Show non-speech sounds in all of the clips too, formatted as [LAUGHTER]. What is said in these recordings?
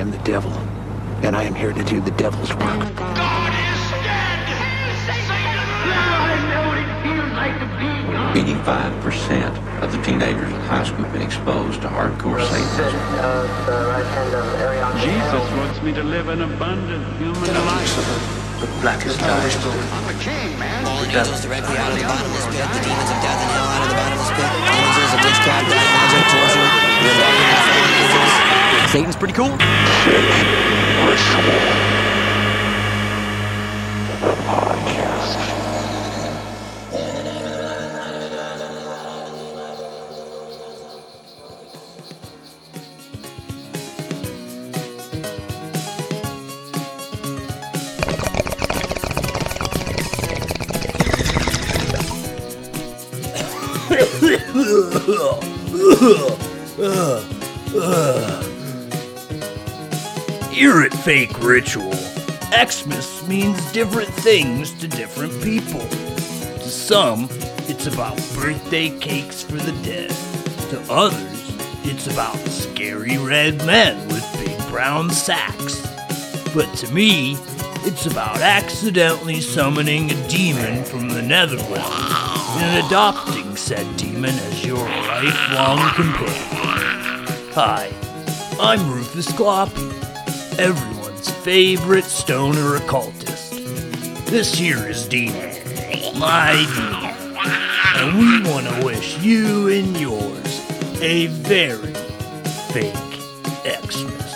am the devil, and I am here to do the devil's work. God is dead! Eighty-five percent of the teenagers in high school have been exposed to hardcore Satanism. Jesus wants me to live an abundant human life. Blackest night. I'm a king, man. Fallen angels directly out of the bottomless pit. The demons of death and hell out of the bottomless pit. Images of witchcraft, Satan's pretty cool. Here at Fake Ritual, Xmas means different things to different people. To some, it's about birthday cakes for the dead. To others, it's about scary red men with big brown sacks. But to me, it's about accidentally summoning a demon from the netherworld and adopting said demon as your lifelong companion. Hi, I'm Rufus Gloppy, everyone's favorite stoner occultist. This here is Demon, my demon, and we want to wish you and yours a very fake Xmas.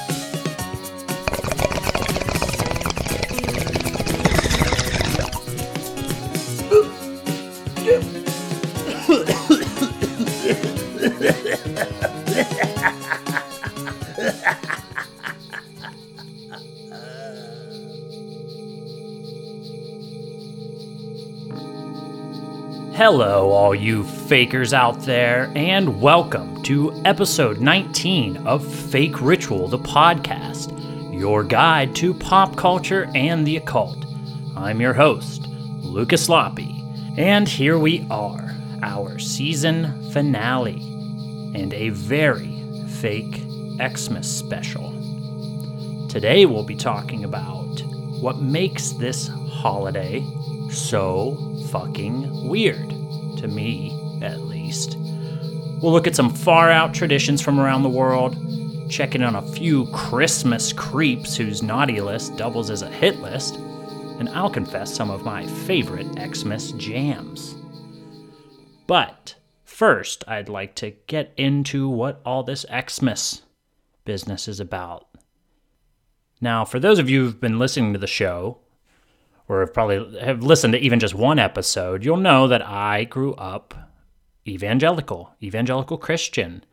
Hello, all you fakers out there, and welcome to episode 19 of Fake Ritual, the podcast, your guide to pop culture and the occult. I'm your host, Lucas Sloppy, and here we are, our season finale, and a very fake Xmas special. Today we'll be talking about what makes this holiday so fucking weird, to me at least. We'll look at some far out traditions from around the world, check in on a few Christmas creeps whose naughty list doubles as a hit list, and I'll confess some of my favorite Xmas jams. But first, I'd like to get into what all this Xmas business is about. Now, for those of you who've been listening to the show, or have probably have listened to even just one episode, you'll know that I grew up evangelical, evangelical Christian,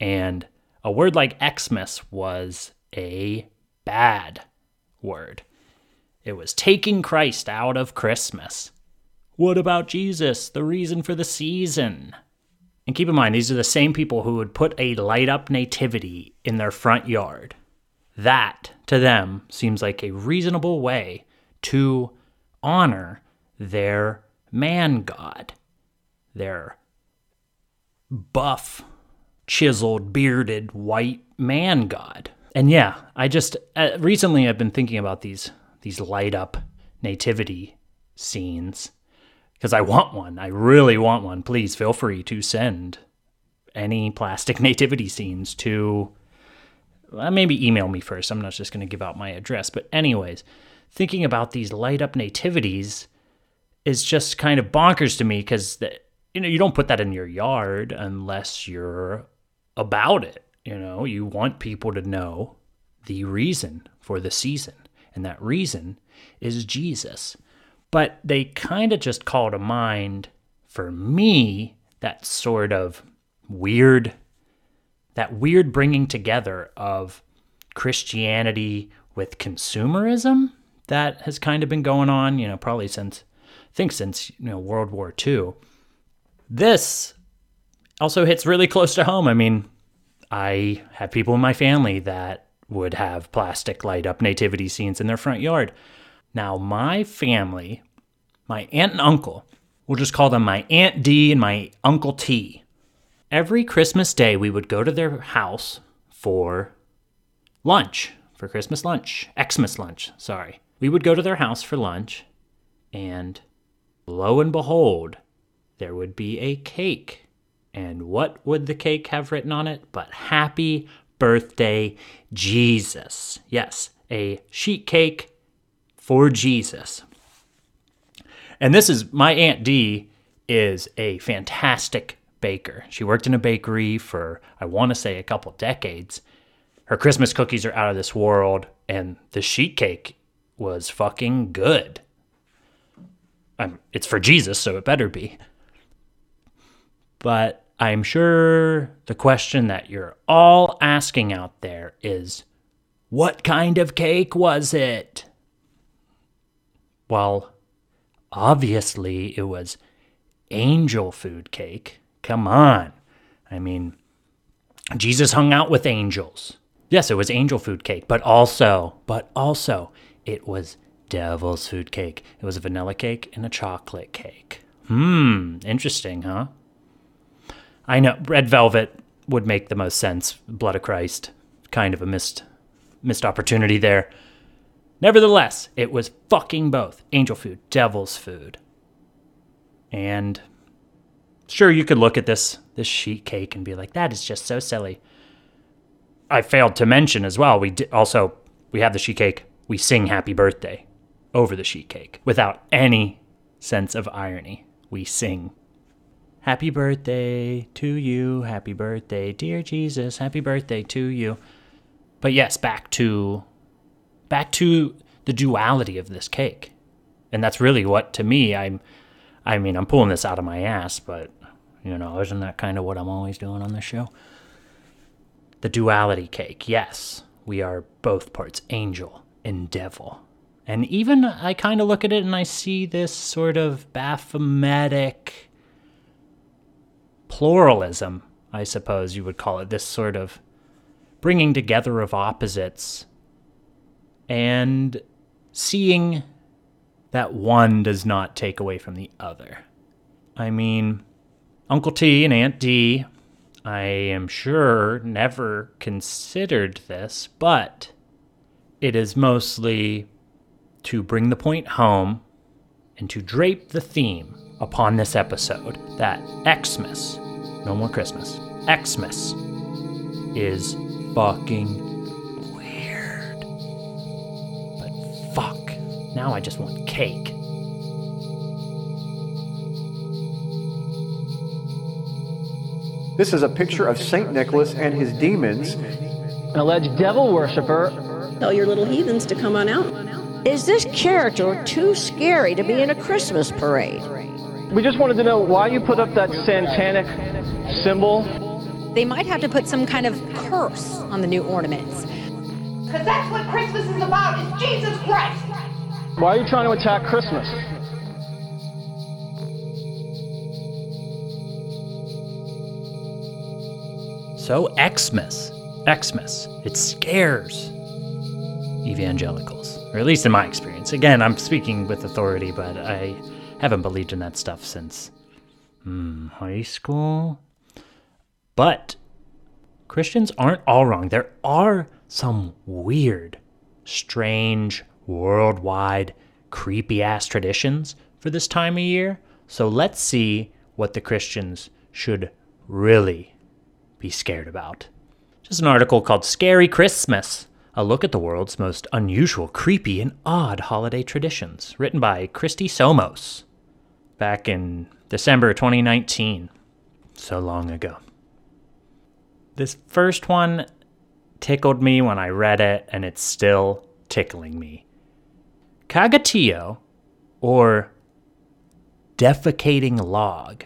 and a word like Xmas was a bad word. It was taking Christ out of Christmas. What about Jesus, the reason for the season? And keep in mind, these are the same people who would put a light up nativity in their front yard. That, to them, seems like a reasonable way to honor their man god, their buff, chiseled, bearded, white man god. And yeah, I just uh, recently I've been thinking about these these light up nativity scenes because I want one. I really want one. Please feel free to send any plastic [LAUGHS] nativity scenes to well, maybe email me first. I'm not just going to give out my address, but anyways, thinking about these light up nativities is just kind of bonkers to me because you know you don't put that in your yard unless you're about it. You know, you want people to know the reason for the season, and that reason is Jesus. But they kind of just call to mind for me that sort of weird that weird bringing together of Christianity with consumerism that has kind of been going on, you know, probably since I think since, you know, World War II. This also hits really close to home. I mean, I have people in my family that would have plastic light up nativity scenes in their front yard. Now, my family, my aunt and uncle, we'll just call them my Aunt D and my Uncle T. Every Christmas day, we would go to their house for lunch, for Christmas lunch. Xmas lunch, sorry. We would go to their house for lunch, and lo and behold, there would be a cake. And what would the cake have written on it? But Happy Birthday, Jesus. Yes, a sheet cake for Jesus. And this is my Aunt Dee is a fantastic baker. She worked in a bakery for, I want to say, a couple decades. Her Christmas cookies are out of this world, and the sheet cake was fucking good. Um, it's for Jesus, so it better be. But I'm sure the question that you're all asking out there is what kind of cake was it? Well, obviously it was angel food cake. Come on. I mean, Jesus hung out with angels. Yes, it was angel food cake, but also, but also, it was devil's food cake. It was a vanilla cake and a chocolate cake. Hmm, interesting, huh? I know red velvet would make the most sense. Blood of Christ, kind of a missed missed opportunity there. Nevertheless, it was fucking both angel food, devil's food. And sure, you could look at this this sheet cake and be like, that is just so silly. I failed to mention as well. We also we have the sheet cake. We sing happy birthday over the sheet cake without any sense of irony. We sing happy birthday to you, happy birthday, dear Jesus, happy birthday to you. But yes, back to back to the duality of this cake. And that's really what to me I'm I mean, I'm pulling this out of my ass, but you know, isn't that kind of what I'm always doing on this show? The duality cake. Yes, we are both parts angel and devil. And even I kind of look at it and I see this sort of Baphometic pluralism, I suppose you would call it, this sort of bringing together of opposites and seeing that one does not take away from the other. I mean, Uncle T and Aunt D, I am sure, never considered this, but it is mostly to bring the point home and to drape the theme upon this episode that Xmas, no more Christmas, Xmas is fucking weird. But fuck, now I just want cake. This is a picture of St. Nicholas and his demons. An alleged devil worshiper. Tell your little heathens to come on out. Is this character too scary to be in a Christmas parade? We just wanted to know why you put up that satanic symbol. They might have to put some kind of curse on the new ornaments. Because that's what Christmas is about, is Jesus Christ. Why are you trying to attack Christmas? So Xmas, Xmas, it scares evangelicals, or at least in my experience. Again, I'm speaking with authority, but I haven't believed in that stuff since hmm, high school. But Christians aren't all wrong. There are some weird, strange, worldwide, creepy ass traditions for this time of year. So let's see what the Christians should really be scared about. Just an article called Scary Christmas A Look at the World's Most Unusual, Creepy, and Odd Holiday Traditions, written by Christy Somos back in December 2019. So long ago. This first one tickled me when I read it, and it's still tickling me. Cagatillo, or defecating log,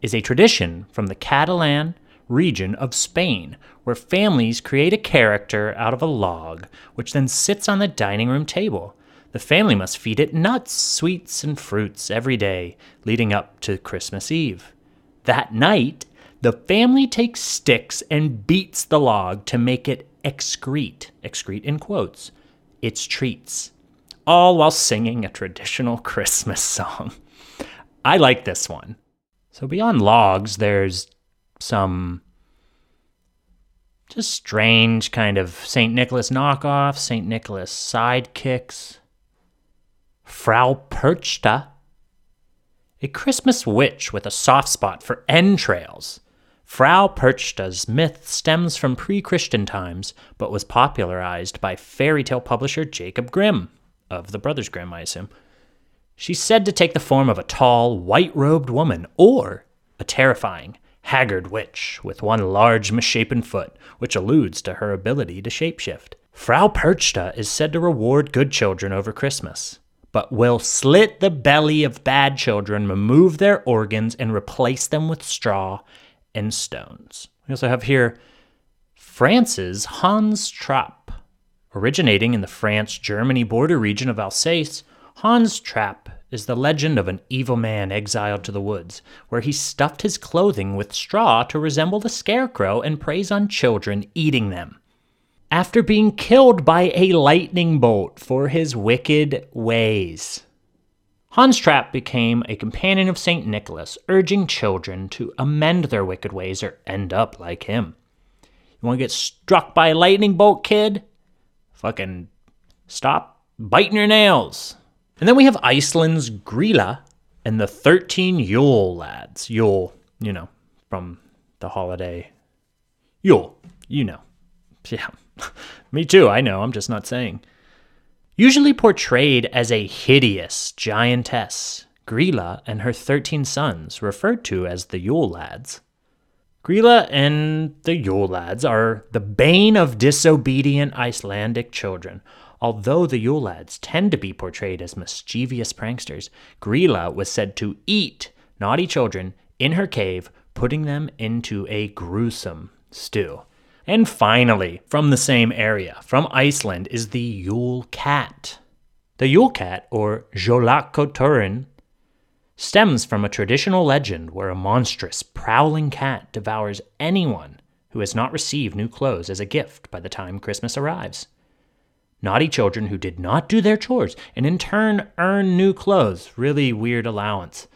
is a tradition from the Catalan region of Spain where families create a character out of a log, which then sits on the dining room table. The family must feed it nuts, sweets, and fruits every day leading up to Christmas Eve. That night, the family takes sticks and beats the log to make it excrete, excrete in quotes, its treats, all while singing a traditional [LAUGHS] Christmas song. I like this one. So beyond logs, there's some Just strange kind of St. Nicholas knockoffs, St. Nicholas sidekicks. Frau Perchta, a Christmas witch with a soft spot for entrails. Frau Perchta's myth stems from pre Christian times, but was popularized by fairy tale publisher Jacob Grimm, of the Brothers Grimm, I assume. She's said to take the form of a tall, white robed woman or a terrifying, haggard witch with one large misshapen foot, which alludes to her ability to shapeshift. Frau Perchta is said to reward good children over Christmas, but will slit the belly of bad children, remove their organs, and replace them with straw and stones. We also have here France's Hans Trapp. Originating in the France Germany border region of Alsace, Hans Trapp is the legend of an evil man exiled to the woods, where he stuffed his clothing with straw to resemble the scarecrow and preys on children, eating them. After being killed by a lightning bolt for his wicked ways. Hans Trapp became a companion of St. Nicholas, urging children to amend their wicked ways or end up like him. You want to get struck by a lightning bolt, kid? Fucking stop biting your nails. And then we have Iceland's Grilla and the 13 Yule lads. Yule, you know, from the holiday. Yule, you know. Yeah, [LAUGHS] me too, I know, I'm just not saying. Usually portrayed as a hideous giantess, Grilla and her 13 sons, referred to as the Yule lads. Grilla and the Yule lads are the bane of disobedient Icelandic children. Although the Yule lads tend to be portrayed as mischievous pranksters, Grilla was said to eat naughty children in her cave, putting them into a gruesome stew. And finally, from the same area, from Iceland, is the Yule cat. The Yule cat, or Jólakötturinn, stems from a traditional legend where a monstrous, prowling cat devours anyone who has not received new clothes as a gift by the time Christmas arrives. Naughty children who did not do their chores and in turn earn new clothes. Really weird allowance.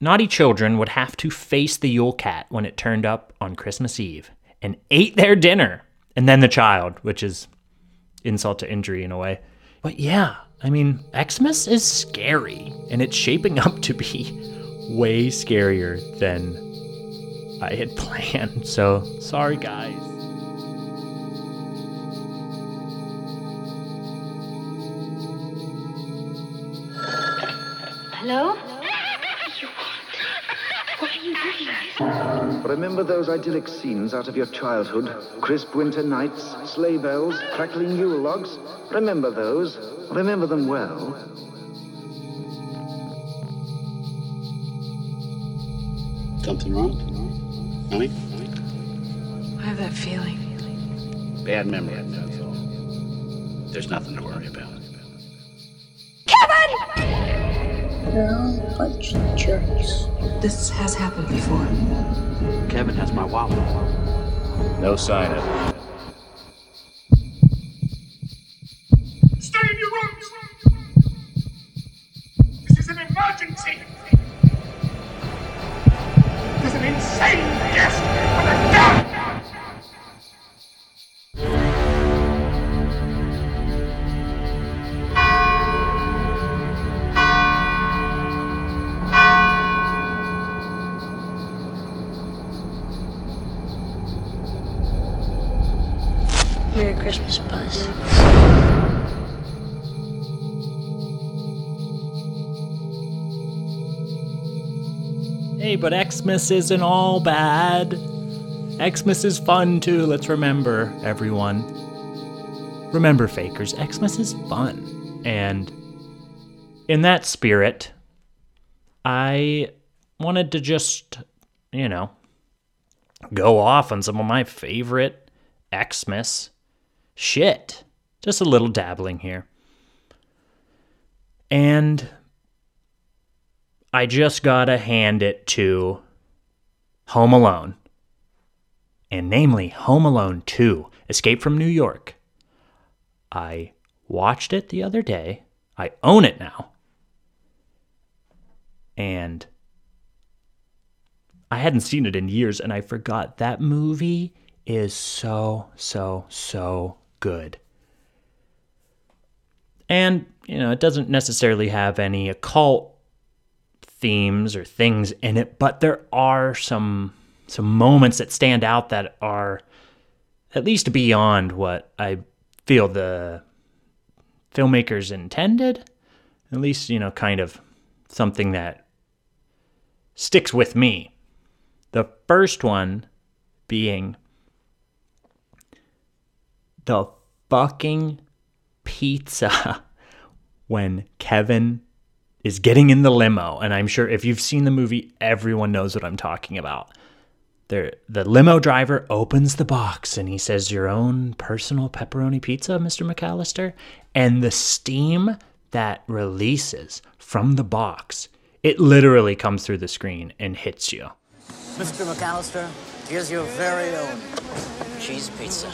Naughty children would have to face the Yule cat when it turned up on Christmas Eve and ate their dinner. And then the child, which is insult to injury in a way. But yeah, I mean, Xmas is scary, and it's shaping up to be way scarier than I had [LAUGHS] planned. So sorry, guys. Remember those idyllic scenes out of your childhood? Crisp winter nights, sleigh bells, crackling Yule logs? Remember those? Remember them well? Something wrong? Honey? I have that feeling. Bad memory, that's all. There's nothing to worry about. A bunch of jerks. This has happened before. Kevin has my wallet. No sign of it. But Xmas isn't all bad. Xmas is fun too, let's remember, everyone. Remember, fakers, Xmas is fun. And in that spirit, I wanted to just, you know, go off on some of my favorite Xmas shit. Just a little dabbling here. And I just gotta hand it to Home Alone. And namely, Home Alone 2 Escape from New York. I watched it the other day. I own it now. And I hadn't seen it in years, and I forgot that movie is so, so, so good. And, you know, it doesn't necessarily have any occult themes or things in it, but there are some some moments that stand out that are at least beyond what I feel the filmmakers intended. At least, you know, kind of something that sticks with me. The first one being the fucking pizza [LAUGHS] when Kevin is getting in the limo. And I'm sure if you've seen the movie, everyone knows what I'm talking about. There, the limo driver opens the box and he says, Your own personal pepperoni pizza, Mr. McAllister? And the steam that releases from the box, it literally comes through the screen and hits you. Mr. McAllister, here's your very own cheese pizza.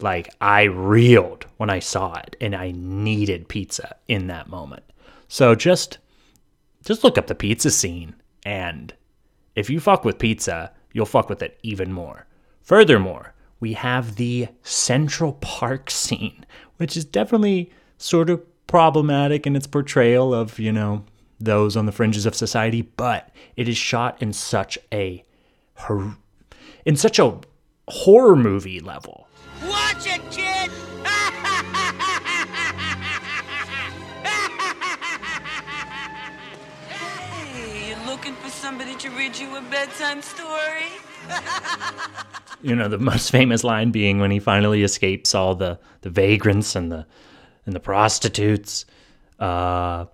Like, I reeled when I saw it and I needed pizza in that moment. So just just look up the pizza scene and if you fuck with pizza, you'll fuck with it even more. Furthermore, we have the Central Park scene, which is definitely sort of problematic in its portrayal of, you know, those on the fringes of society, but it is shot in such a in such a horror movie level. Watch it, kid! Somebody to read you a bedtime story? [LAUGHS] You know, the most famous line being when he finally escapes all the, the vagrants and the and the prostitutes, uh,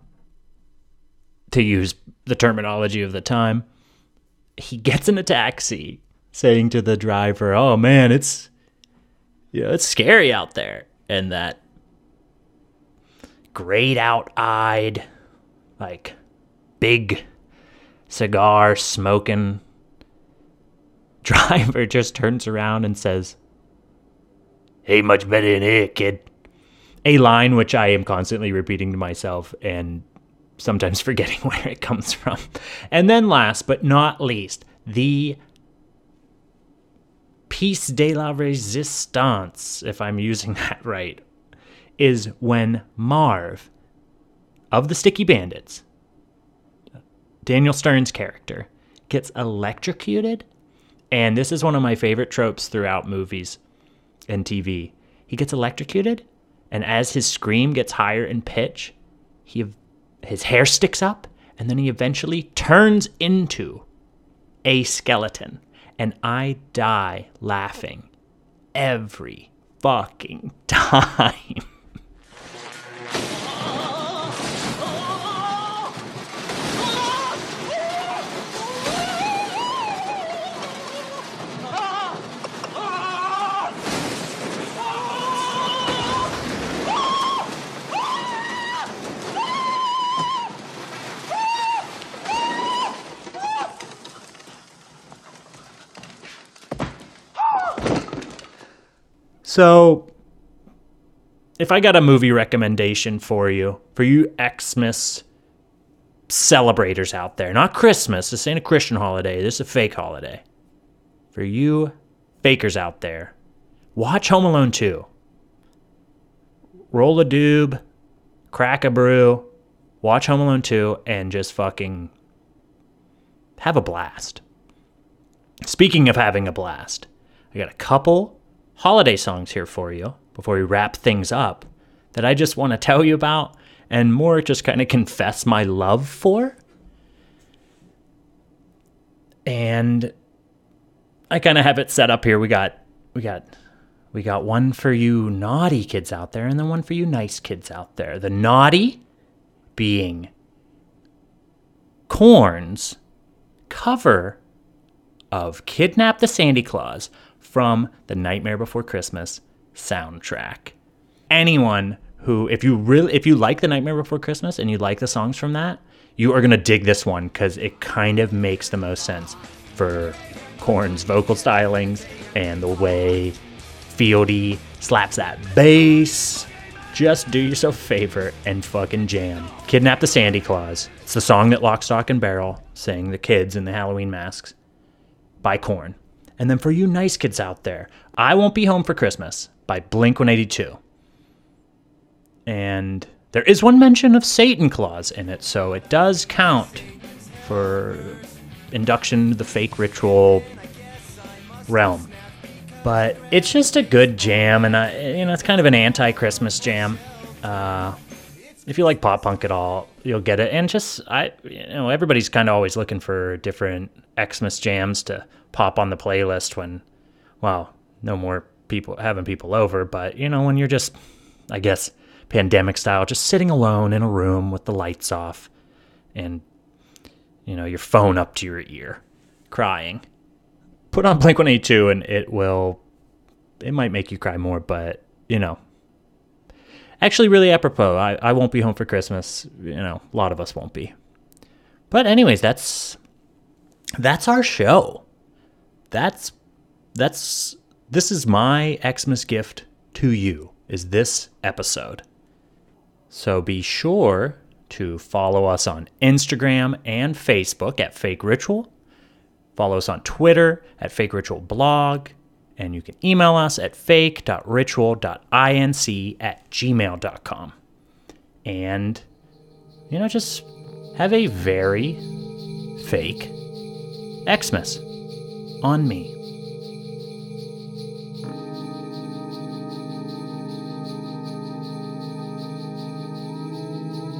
to use the terminology of the time. He gets in a taxi, saying to the driver, "Oh man, it's you know, it's scary out there," and that grayed out eyed, like big cigar smoking [LAUGHS] driver just turns around and says, Ain't much better in here, kid. A line which I am constantly repeating to myself and sometimes [LAUGHS] forgetting where it comes from. And then, last but not least, the piece de la resistance, if I'm using [LAUGHS] that right, is when Marv of the Sticky Bandits, Daniel Stern's character, gets electrocuted. And this is one of my favorite tropes throughout movies and TV. He gets electrocuted, and as his scream gets higher in pitch, he his hair sticks up, and then he eventually turns into a skeleton. And I die laughing every fucking [LAUGHS] time. So, if I got a movie recommendation for you, for you Xmas celebrators out there, not Christmas, this ain't a Christian holiday, this is a fake holiday. For you fakers out there, watch Home Alone 2. Roll a doob, crack a brew, watch Home Alone 2, and just fucking have a blast. Speaking of having a blast, I got a couple holiday songs here for you before we wrap things up that I just want to tell you about and more just kind of confess my love for. And I kind of have it set up here. We got we got we got one for you naughty kids out there and then one for you nice kids out there. The naughty being Korn's cover of Kidnap the Sandy Claws from the Nightmare Before Christmas soundtrack. Anyone who if you really if you like the Nightmare Before Christmas and you like the songs from that, you are to dig this one cuz it kind of makes the most sense for Korn's vocal stylings and the way Fieldy slaps that bass. Just do yourself a favor and fucking jam. Kidnap the Sandy Claws. It's the song that Lock, Stock, and Barrel sang the kids in the Halloween masks by Korn. And then for you nice kids out there, I Won't Be Home for Christmas by Blink 182. And there is one mention of Satan Claus in it, so it does count for induction to the fake ritual realm. But it's just a good jam, and I, you know, it's kind of an anti-Christmas jam. Uh, if you like pop punk at all, you'll get it. And just I, you know, everybody's kind of always looking for different Xmas jams to pop on the playlist when, well, no more people having people over, but you know, when you're just, I guess, pandemic style, just sitting alone in a room with the lights off, and you know, your phone up to your ear, crying. Put on Blink 182 and it will, it might make you cry more, but you know, actually really apropos. I, I won't be home for Christmas. You know, a lot of us won't be. But anyways, that's that's our show. That's that's this is my Xmas gift to you is this episode. So be sure to follow us on Instagram and Facebook at Fake Ritual. Follow us on Twitter at Fake Ritual Blog. And you can email us at fake.ritual.inc at gmail.com. And, you know, just have a very fake Xmas on me.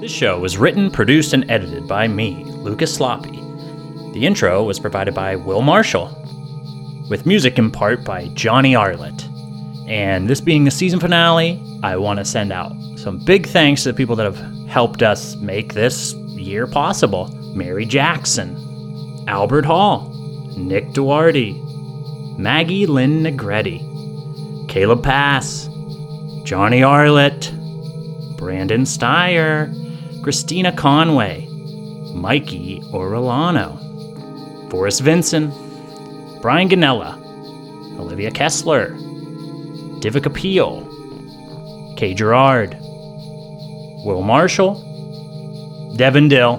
This show was written, produced, and edited by me, Lucas Sloppy. The intro was provided by Will Marshall, with music in part by Johnny Arlett. And this being the season finale, I want to send out some big thanks to the people that have helped us make this year possible Mary Jackson, Albert Hall, Nick Duarte, Maggie Lynn Negretti, Caleb Pass, Johnny Arlett, Brandon Steyer, Christina Conway, Mikey Orellano, Forrest Vinson, Brian Ganella, Olivia Kessler, Divika Peel, Kay Gerard, Will Marshall, Devin Dill,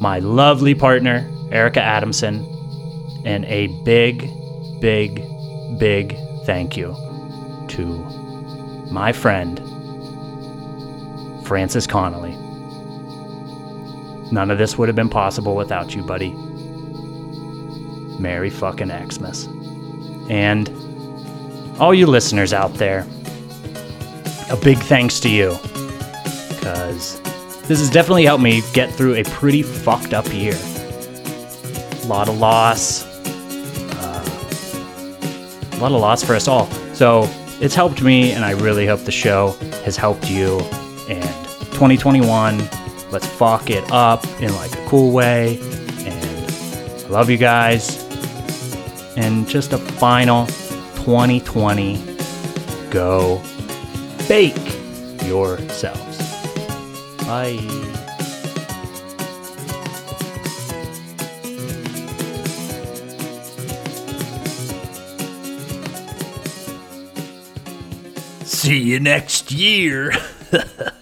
my lovely partner, Erica Adamson, and a big, big, big thank you to my friend, Francis Connolly. None of this would have been possible without you, buddy. Merry fucking Xmas. And all you listeners out there, a big thanks to you. Because this has definitely helped me get through a pretty fucked up year. Lot of loss. Uh, a lot of loss for us all. So it's helped me, and I really hope the show has helped you. And 2021, let's fuck it up in like a cool way. And I love you guys. And just a final 2020 go bake yourselves. Bye. See you next year. [LAUGHS]